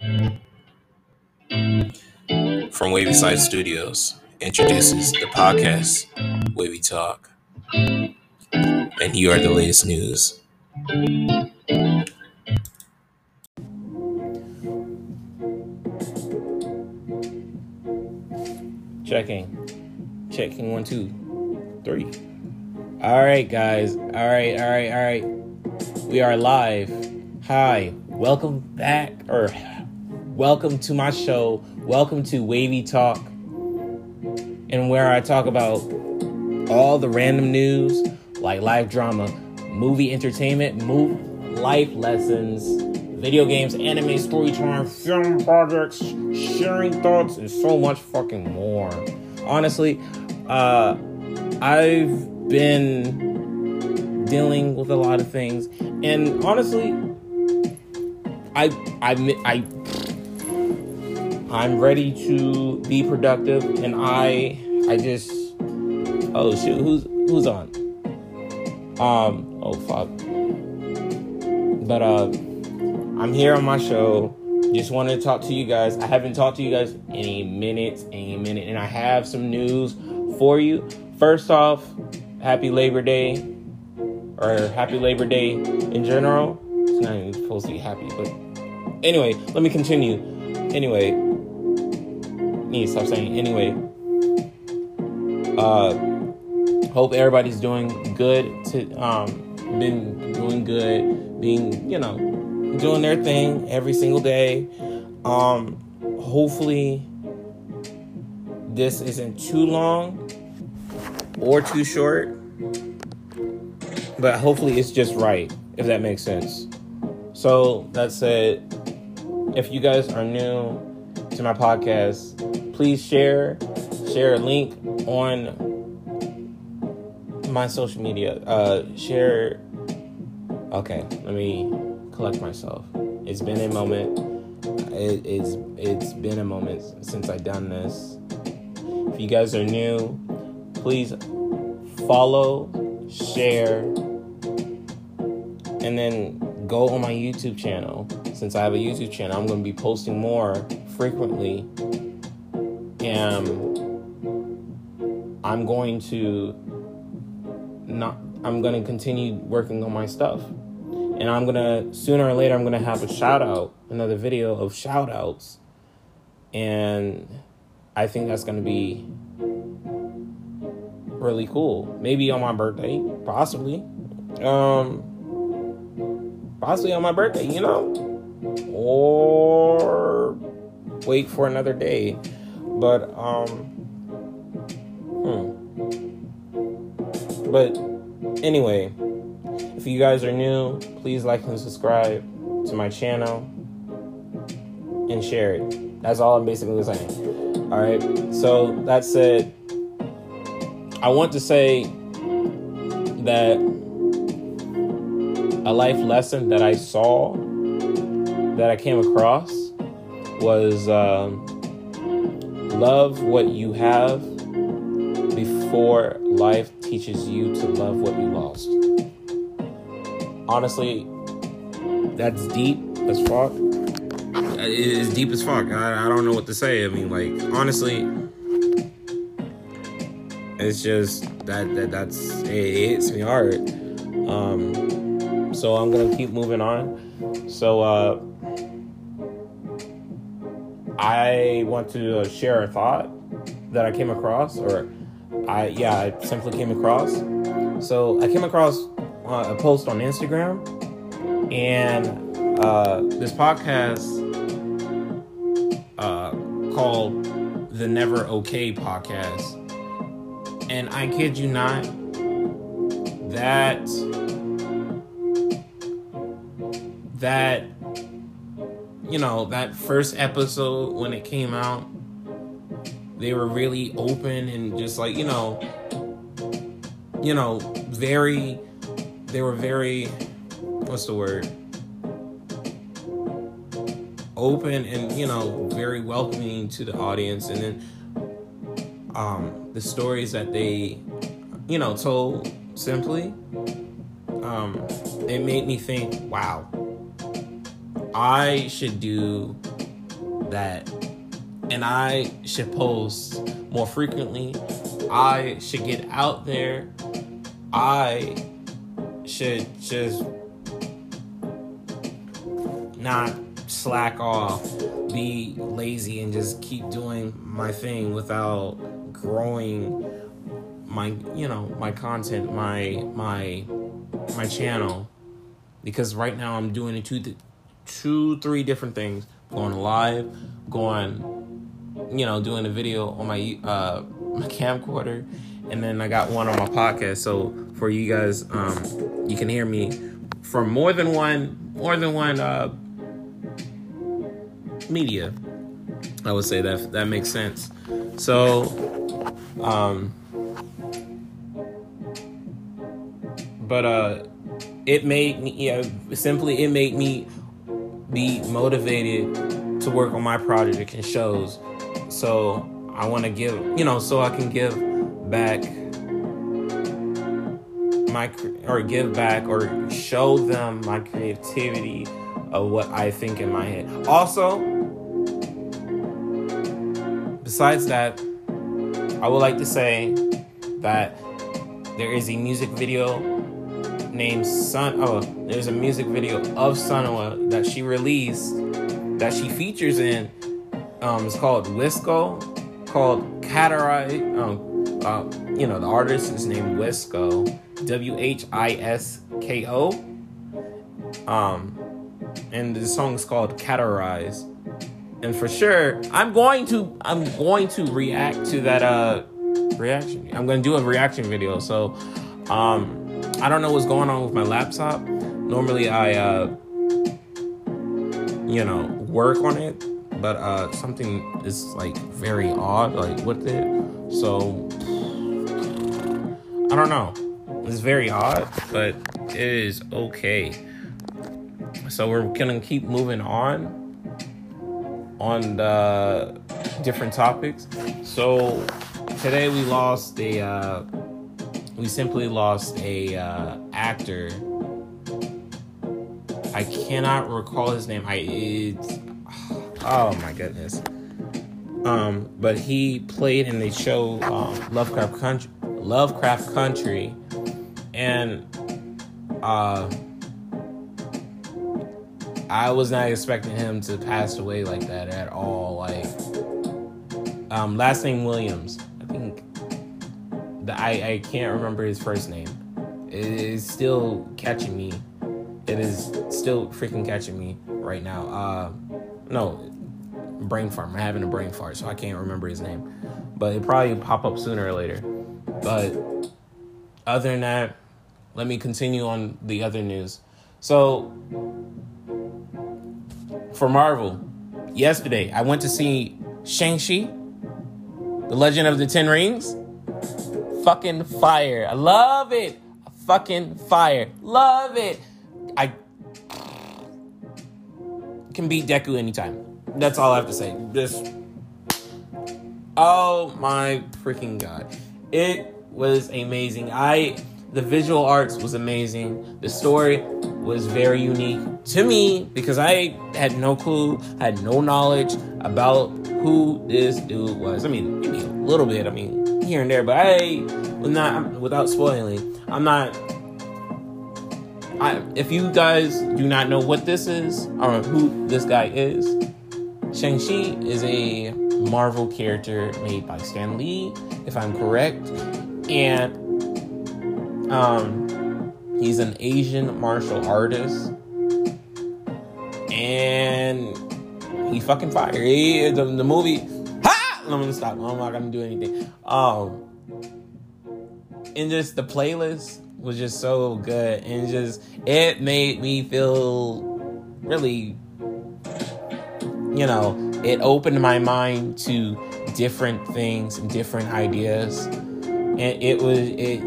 from Wavy Side Studios introduces the podcast Wavy Talk. And here are the latest news. Checking. Checking one, two, three. All right, guys. All right, all right, all right. We are live. Hi. Welcome back, or welcome to my show. Welcome to Wavy Talk, and where I talk about all the random news, like live drama, movie entertainment, move, life lessons, video games, anime, storytelling, film projects, sharing thoughts, and so much fucking more. Honestly, uh, I've been dealing with a lot of things, and honestly, I I I I'm ready to be productive, and I I just oh shoot who's who's on um oh fuck but uh I'm here on my show. Just wanted to talk to you guys. I haven't talked to you guys in a minute, a minute, and I have some news for you. First off, happy Labor Day, or happy Labor Day in general. It's not even supposed to be happy, but anyway, let me continue. Anyway, need to stop saying anyway. Uh, hope everybody's doing good. To um, been doing good, being you know doing their thing every single day. Um, hopefully, this isn't too long or too short, but hopefully, it's just right, if that makes sense. So, that said, if you guys are new to my podcast, please share, share a link on my social media. Uh, share. Okay, let me collect myself. It's been a moment. It, it's it's been a moment since I've done this. If you guys are new, please follow, share, and then go on my YouTube channel. Since I have a YouTube channel, I'm going to be posting more frequently, and I'm going to not. I'm going to continue working on my stuff and I'm gonna sooner or later I'm gonna have a shout out, another video of shout outs. And I think that's gonna be really cool. Maybe on my birthday, possibly. Um possibly on my birthday, you know. Or wait for another day. But um hmm. But anyway, if you guys are new, please like and subscribe to my channel and share it. That's all I'm basically saying. All right. So that said, I want to say that a life lesson that I saw, that I came across, was um, love what you have before life teaches you to love what you lost honestly, that's deep as fuck. It is deep as fuck. I, I don't know what to say. I mean, like, honestly, it's just that that that's it, it hits me hard. Um, so I'm gonna keep moving on. So uh, I want to share a thought that I came across, or I yeah, I simply came across. So I came across uh, a post on Instagram, and uh, this podcast uh, called the Never Okay Podcast. And I kid you not, that that you know that first episode when it came out they were really open and just like you know you know very they were very what's the word? Open and you know very welcoming to the audience. And then um the stories that they you know told simply um it made me think wow i should do that and I should post more frequently. I should get out there. I should just not slack off, be lazy, and just keep doing my thing without growing my you know my content my my my channel because right now i'm doing it two two three different things. Going live going you know doing a video on my uh my camcorder and then i got one on my podcast so for you guys um you can hear me from more than one more than one uh media. I would say that that makes sense. So um but uh it made me yeah simply it made me be motivated to work on my project and shows. So i want to give you know so i can give back my or give back or show them my creativity of what i think in my head. Also besides that i would like to say that there is a music video named Sun. Oh, there's a music video of Sunwa that she released that she features in. Um, it's called Wisco, called Catarite. Um, uh, you know the artist is named Wisco, W H I S K O. Um, and the song is called Categorize. And for sure, I'm going to I'm going to react to that uh reaction. I'm going to do a reaction video. So, um, I don't know what's going on with my laptop. Normally I uh you know, work on it, but uh something is like very odd like with it. So I don't know. It's very odd, but it is okay. So we're gonna keep moving on on the different topics. So today we lost a uh we simply lost a uh, actor. I cannot recall his name. I it's oh my goodness. Um, but he played in the show um, Lovecraft Country, Lovecraft Country, and uh, I was not expecting him to pass away like that at all. Like, um, last name Williams. I I, can't remember his first name. It is still catching me. It is still freaking catching me right now. Uh, no, brain fart. I'm having a brain fart, so I can't remember his name. But it probably pop up sooner or later. But other than that, let me continue on the other news. So for Marvel, yesterday I went to see Shang-Chi, The Legend of the Ten Rings fucking fire. I love it. Fucking fire. Love it. I can beat Deku anytime. That's all I have to say. Just Oh my freaking god. It was amazing. I the visual arts was amazing. The story was very unique to me because I had no clue, had no knowledge about who this dude was. I mean, maybe a little bit. I mean, here and there, but I not without spoiling. I'm not. I, if you guys do not know what this is or who this guy is, Shang-Chi is a Marvel character made by Stan Lee, if I'm correct. And um, he's an Asian martial artist. And he fucking fired. He, the, the movie I'm gonna stop. I'm not gonna do anything. Um, and just the playlist was just so good, and just it made me feel really, you know, it opened my mind to different things and different ideas, and it was it.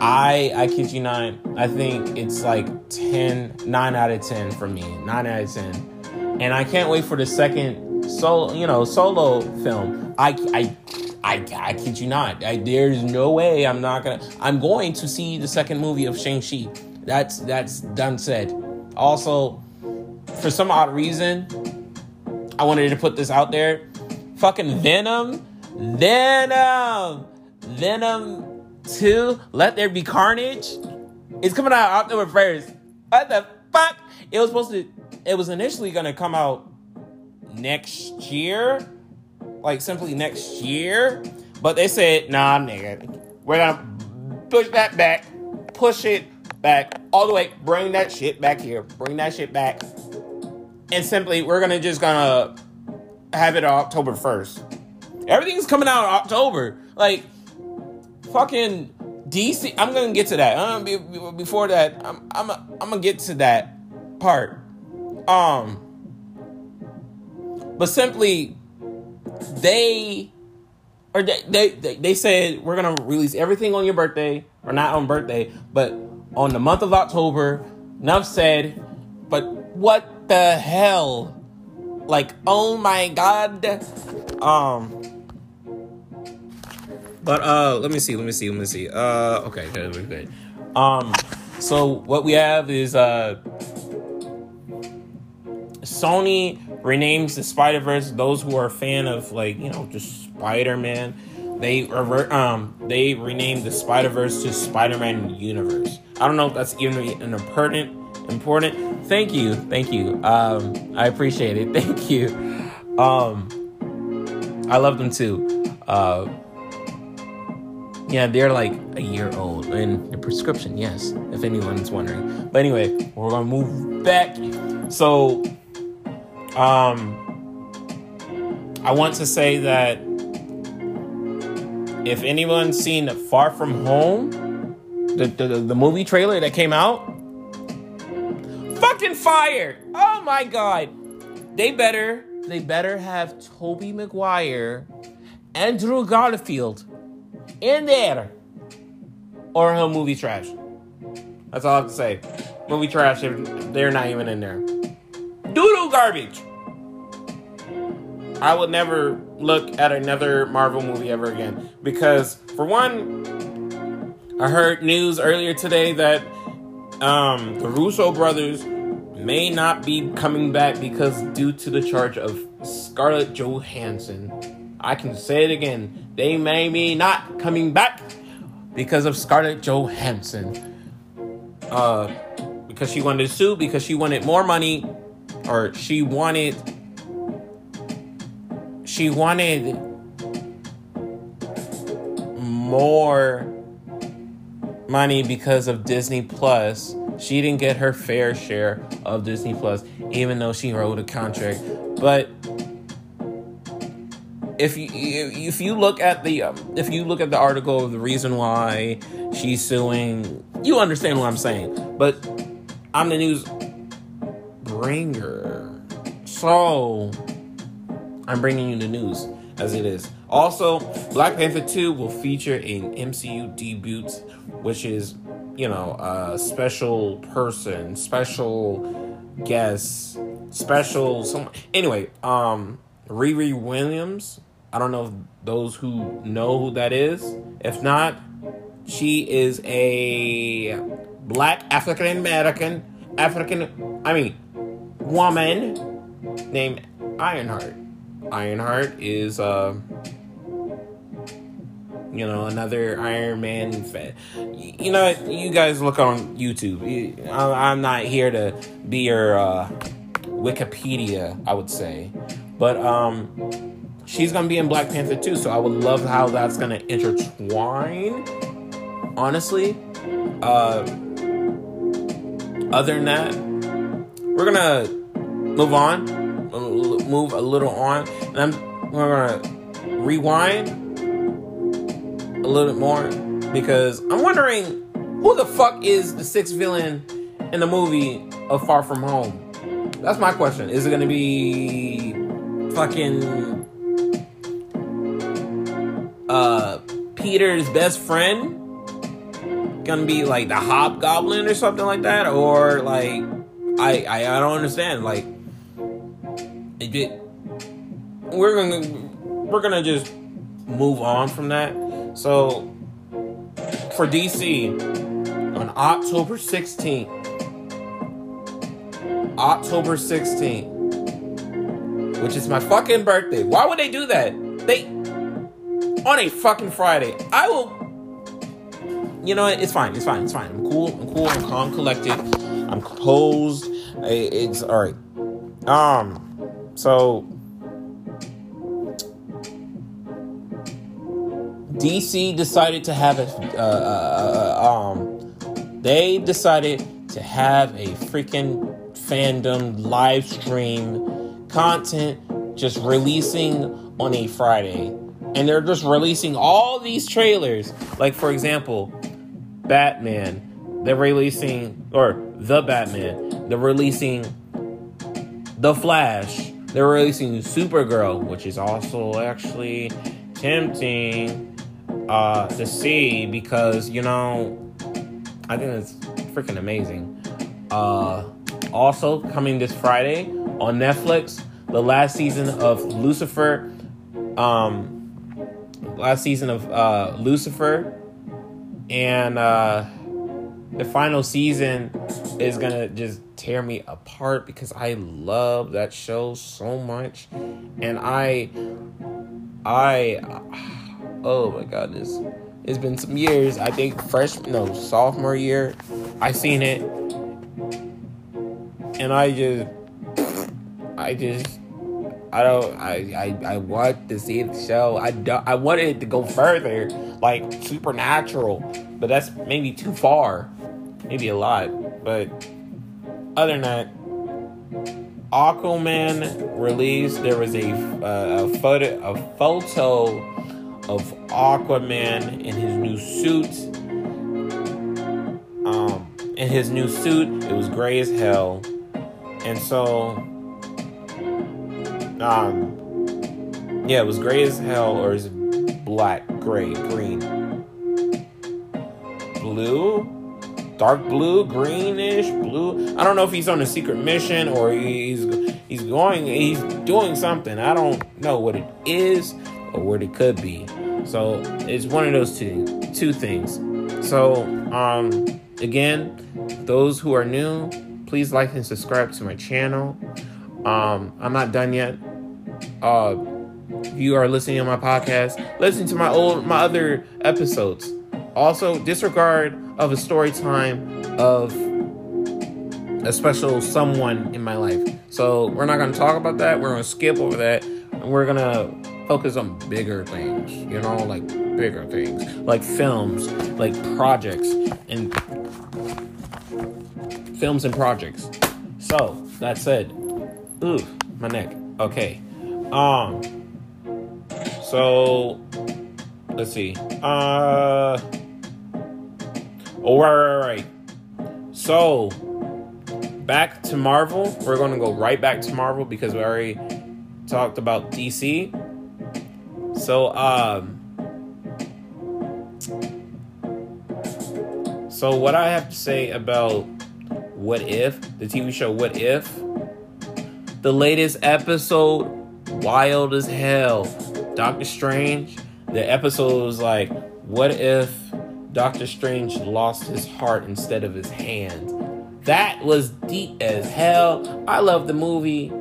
I I kid you not. I think it's like 10, 9 out of 10 for me. 9 out of 10. And I can't wait for the second solo, you know, solo film. I, I, I, I kid you not. I, there's no way I'm not gonna. I'm going to see the second movie of Shang Chi. That's that's done said. Also, for some odd reason, I wanted to put this out there. Fucking Venom, Venom, Venom Two. Let there be carnage. It's coming out October first. What the fuck? It was supposed to. It was initially gonna come out next year, like simply next year. But they said, nah, nigga, we're gonna push that back, push it back all the way, bring that shit back here, bring that shit back, and simply we're gonna just gonna have it October 1st. Everything's coming out in October. Like, fucking DC. I'm gonna get to that. I'm gonna be, before that. I'm I'm I'm gonna get to that part. Um, but simply they or they, they they said we're gonna release everything on your birthday or not on birthday, but on the month of October. Enough said. But what the hell? Like, oh my god. Um. But uh, let me see, let me see, let me see. Uh, okay, good, we're good. Um, so what we have is uh, Sony renames the Spider Verse. Those who are a fan of like you know just Spider Man, they revert um they renamed the Spider Verse to Spider Man Universe. I don't know if that's even an important important. Thank you, thank you. Um, I appreciate it. Thank you. Um, I love them too. Uh, yeah, they're like a year old in the prescription, yes, if anyone's wondering. But anyway, we're gonna move back. So, um, I want to say that if anyone's seen Far From Home, the, the, the movie trailer that came out, fucking fire! Oh my god, they better they better have Tobey Maguire, Andrew Garfield in there, or her movie trash. That's all I have to say. Movie trash if they're not even in there. Doodle garbage. I would never look at another Marvel movie ever again because, for one, I heard news earlier today that um, the Russo brothers may not be coming back because due to the charge of Scarlett Johansson. I can say it again. They may be not coming back because of Scarlett Johansson. Uh, because she wanted to sue, because she wanted more money, or she wanted she wanted more money because of Disney Plus. She didn't get her fair share of Disney Plus, even though she wrote a contract. But if you if you look at the um, if you look at the article of the reason why she's suing, you understand what I'm saying. But I'm the news bringer, so I'm bringing you the news as it is. Also, Black Panther 2 will feature an MCU debut, which is, you know, a special person, special guest, special some anyway, um Riri Williams. I don't know if those who know who that is. If not, she is a black African American African I mean woman named Ironheart. Ironheart is uh you know another Iron Man fan. You know you guys look on YouTube. I'm not here to be your uh, Wikipedia, I would say, but um, she's gonna be in Black Panther too. So I would love how that's gonna intertwine. Honestly, uh, other than that, we're gonna move on move a little on, and I'm we're gonna rewind a little bit more because I'm wondering who the fuck is the sixth villain in the movie of Far From Home. That's my question. Is it gonna be fucking uh Peter's best friend? Gonna be like the Hobgoblin or something like that, or like I I, I don't understand. Like it, we're gonna we're gonna just move on from that. So for DC on October 16th, October 16th, which is my fucking birthday. Why would they do that? They on a fucking Friday. I will. You know, what? it's fine. It's fine. It's fine. I'm cool. I'm cool. I'm calm, collected. I'm composed. It's all right. Um. So. DC decided to have a. Uh, uh, uh, um. They decided to have a freaking fandom live stream content just releasing on a Friday. And they're just releasing all these trailers. Like, for example, Batman. They're releasing, or The Batman. They're releasing The Flash. They're releasing Supergirl, which is also actually tempting uh, to see because, you know, I think it's freaking amazing. Uh, also, coming this Friday on Netflix, the last season of Lucifer. Um, last season of uh, Lucifer, and uh, the final season is gonna just tear me apart because I love that show so much, and I, I, oh my goodness, it's been some years. I think freshman, no, sophomore year, I seen it. And I just, I just, I don't, I, I, I want to see the show. I don't, I wanted it to go further, like supernatural, but that's maybe too far, maybe a lot. But other than that, Aquaman released. There was a, uh, a photo, a photo of Aquaman in his new suit. Um, in his new suit, it was gray as hell and so, um, yeah, it was gray as hell, or is it black, gray, green, blue, dark blue, greenish, blue. I don't know if he's on a secret mission or he's he's going, he's doing something. I don't know what it is or what it could be. So it's one of those two two things. So um, again, those who are new please like and subscribe to my channel. Um, I'm not done yet. Uh, if you are listening to my podcast, listen to my old my other episodes. Also, disregard of a story time of a special someone in my life. So we're not gonna talk about that. We're gonna skip over that, and we're gonna focus on bigger things. You know, like bigger things, like films, like projects, and films and projects. So that said, ooh, my neck. Okay. Um. So let's see. Uh. Oh, right, right, right. So back to Marvel. We're gonna go right back to Marvel because we already talked about DC. So um. So what I have to say about what If, the TV show What If. The latest episode, wild as hell. Doctor Strange, the episode was like, What if Doctor Strange lost his heart instead of his hand? That was deep as hell. I love the movie.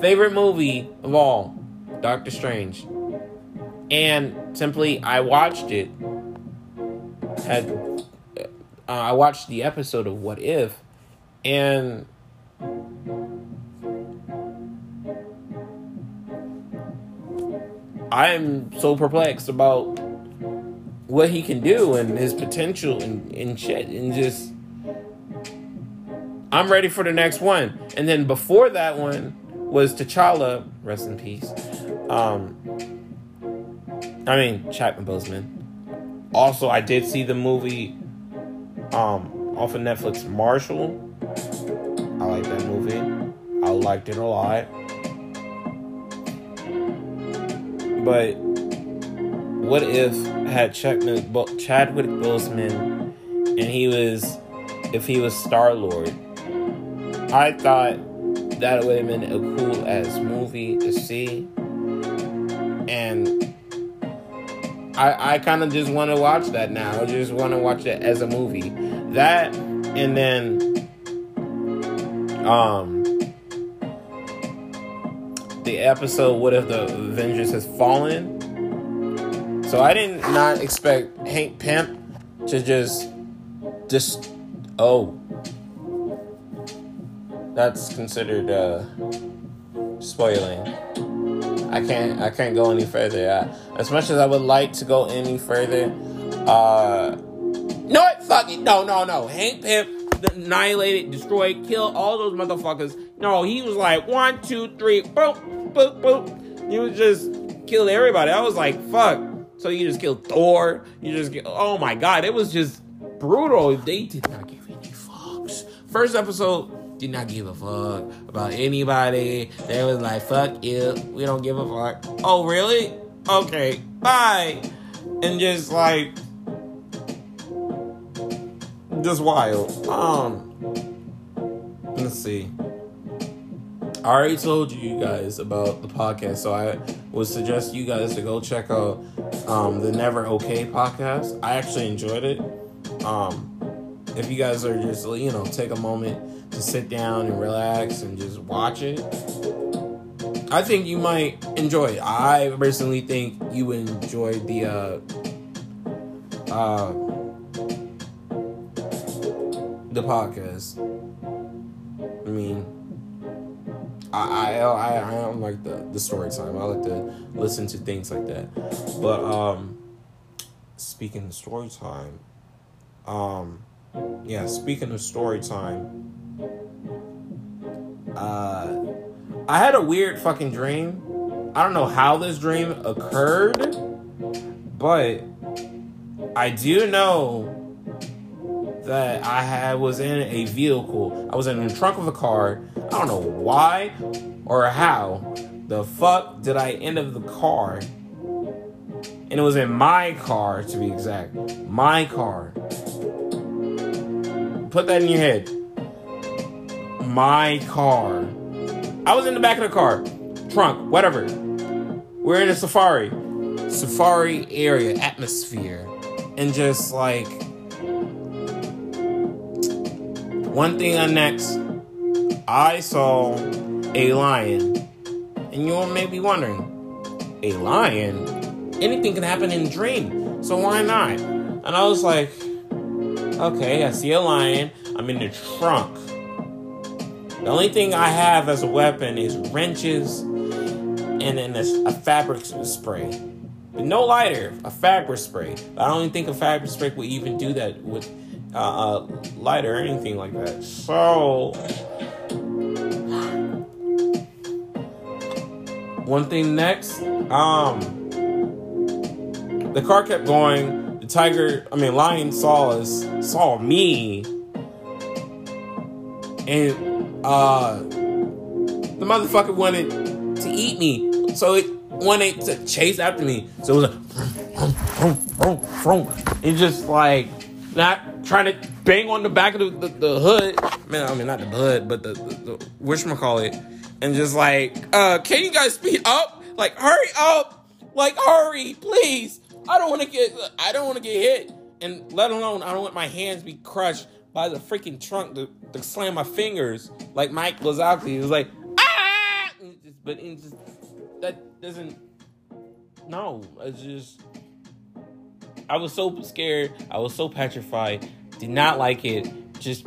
Favorite movie of all, Doctor Strange. And simply, I watched it. Had uh, I watched the episode of What If, and I'm so perplexed about what he can do and his potential and, and shit and just I'm ready for the next one. And then before that one was T'Challa, rest in peace. Um I mean Chapman Boseman. Also I did see the movie um off of Netflix Marshall I like that movie. I liked it a lot. But what if had Chadwick, Boseman and he was if he was Star Lord? I thought that would have been a cool ass movie to see. And I I kind of just want to watch that now. I just want to watch it as a movie. That and then um the episode "What if the Avengers has fallen?" So I did not expect Hank Pym to just just oh that's considered uh spoiling. I can't I can't go any further. I, as much as I would like to go any further, uh no it fuck it no no no Hank Pym annihilated, destroyed, killed all those motherfuckers. No, he was like one, two, three, boop, boop, boop. He was just killed everybody. I was like, fuck. So you just killed Thor. You just get, oh my god, it was just brutal. They did not give any fucks. First episode did not give a fuck about anybody. They was like, fuck you, we don't give a fuck. Oh really? Okay, bye. And just like, just wild. Um, let's see. I already told you guys about the podcast, so I would suggest you guys to go check out um, the Never Okay podcast. I actually enjoyed it. Um, if you guys are just you know take a moment to sit down and relax and just watch it, I think you might enjoy it. I personally think you enjoy the uh, uh, the podcast. I mean. I, I I I don't like the the story time. I like to listen to things like that. But um, speaking of story time, um, yeah. Speaking of story time, uh, I had a weird fucking dream. I don't know how this dream occurred, but I do know that I had was in a vehicle. I was in the trunk of a car. I don't know why or how the fuck did I end up the car. And it was in my car to be exact. My car. Put that in your head. My car. I was in the back of the car. Trunk, whatever. We're in a safari. Safari area, atmosphere. And just like one thing on next, I saw a lion. And you all may be wondering, a lion? Anything can happen in a dream, so why not? And I was like, okay, I see a lion. I'm in the trunk. The only thing I have as a weapon is wrenches and then a, a fabric spray. But no lighter, a fabric spray. I don't even think a fabric spray would even do that with uh, uh, light or anything like that. So, one thing next, um, the car kept going. The tiger, I mean, lion saw us, saw me, and uh, the motherfucker wanted to eat me. So it wanted to chase after me. So it was like, it just like not trying to bang on the back of the, the, the hood. Man, I mean not the hood, but the, the, the whatchamacallit. And just like, uh, can you guys speed up? Like, hurry up! Like, hurry, please! I don't wanna get I don't wanna get hit. And let alone I don't want my hands be crushed by the freaking trunk to, to slam my fingers like Mike Wazowski. He was like, ah! Just, but it just, that doesn't. No, it's just I was so scared. I was so petrified. Did not like it. Just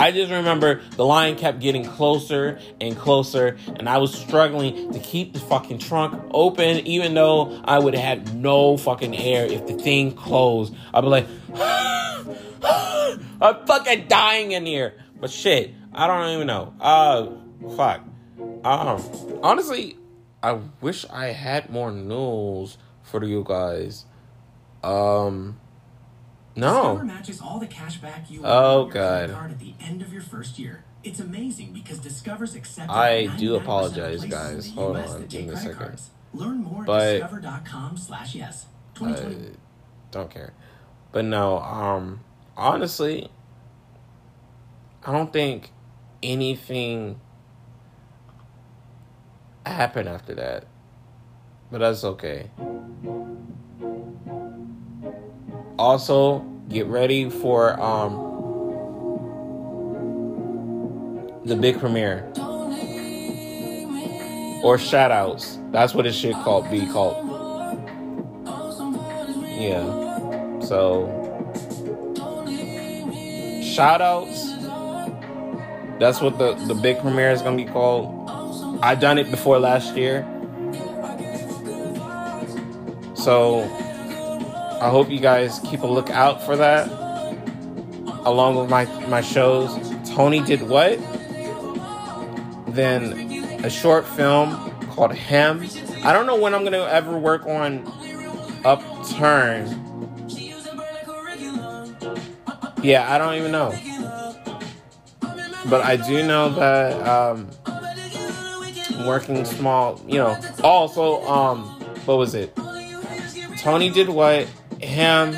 I just remember the line kept getting closer and closer, and I was struggling to keep the fucking trunk open, even though I would have had no fucking air if the thing closed. I'd be like, I'm fucking dying in here. But shit, I don't even know. Uh, fuck. Um, honestly, I wish I had more news for you guys. Um, no. Discover matches all the cash back you Oh, God. card at the end of your first year. It's amazing because Discover's accepted I do apologize, guys. Hold on, give me a second. cards. Learn more But- at discover.com slash yes. I 2020. don't care. But no, um, honestly, I don't think anything happened after that. But that's okay. Also, get ready for um the big premiere. or shout outs. That's what it should called be called. Yeah. So shout outs. That's what the, the big premiere is gonna be called. I done it before last year. So I hope you guys keep a lookout for that. Along with my, my shows. Tony did what? Then a short film called Him. I don't know when I'm gonna ever work on Upturn. Yeah, I don't even know. But I do know that um, working small, you know. Also, um, what was it? Tony did what? Him.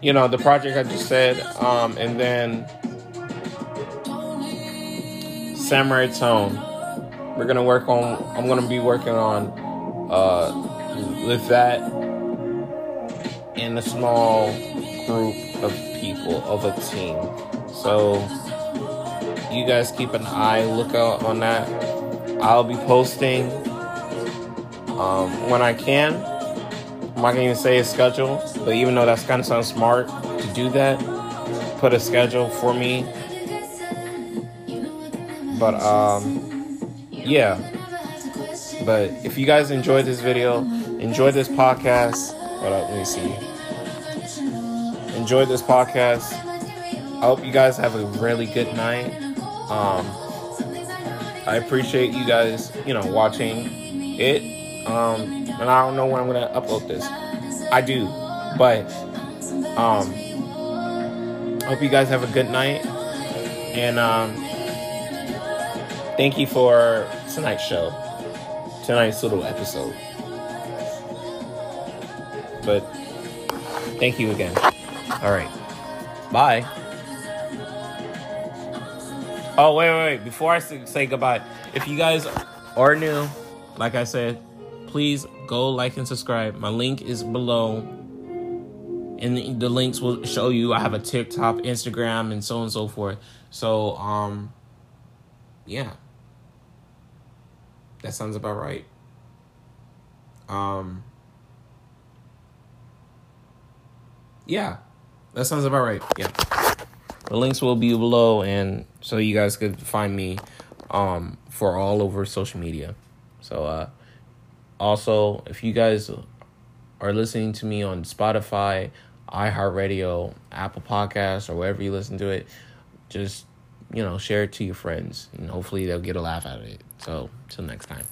You know, the project I just said. Um, and then Samurai Tone. We're gonna work on. I'm gonna be working on uh, with that in a small group of people of a team. So you guys keep an eye lookout on that. I'll be posting um, when I can. I'm not gonna even say a schedule, but even though that's kind of sounds smart to do that, put a schedule for me. But um, yeah. But if you guys enjoyed this video, enjoy this podcast. Hold up, let me see. Enjoy this podcast. I hope you guys have a really good night. Um, I appreciate you guys, you know, watching it. Um, and I don't know when I'm gonna upload this. I do, but um, hope you guys have a good night. And um, thank you for tonight's show, tonight's little episode. But thank you again. All right, bye. Oh wait, wait, wait! Before I say goodbye, if you guys are new, like I said, please go like and subscribe. My link is below, and the, links will show you. I have a TikTok, Instagram, and so on and so forth. So, um, yeah, that sounds about right. Um, yeah, that sounds about right. Yeah. The links will be below, and so you guys could find me um, for all over social media. So, uh, also, if you guys are listening to me on Spotify, iHeartRadio, Apple Podcasts, or wherever you listen to it, just you know share it to your friends, and hopefully they'll get a laugh out of it. So, till next time.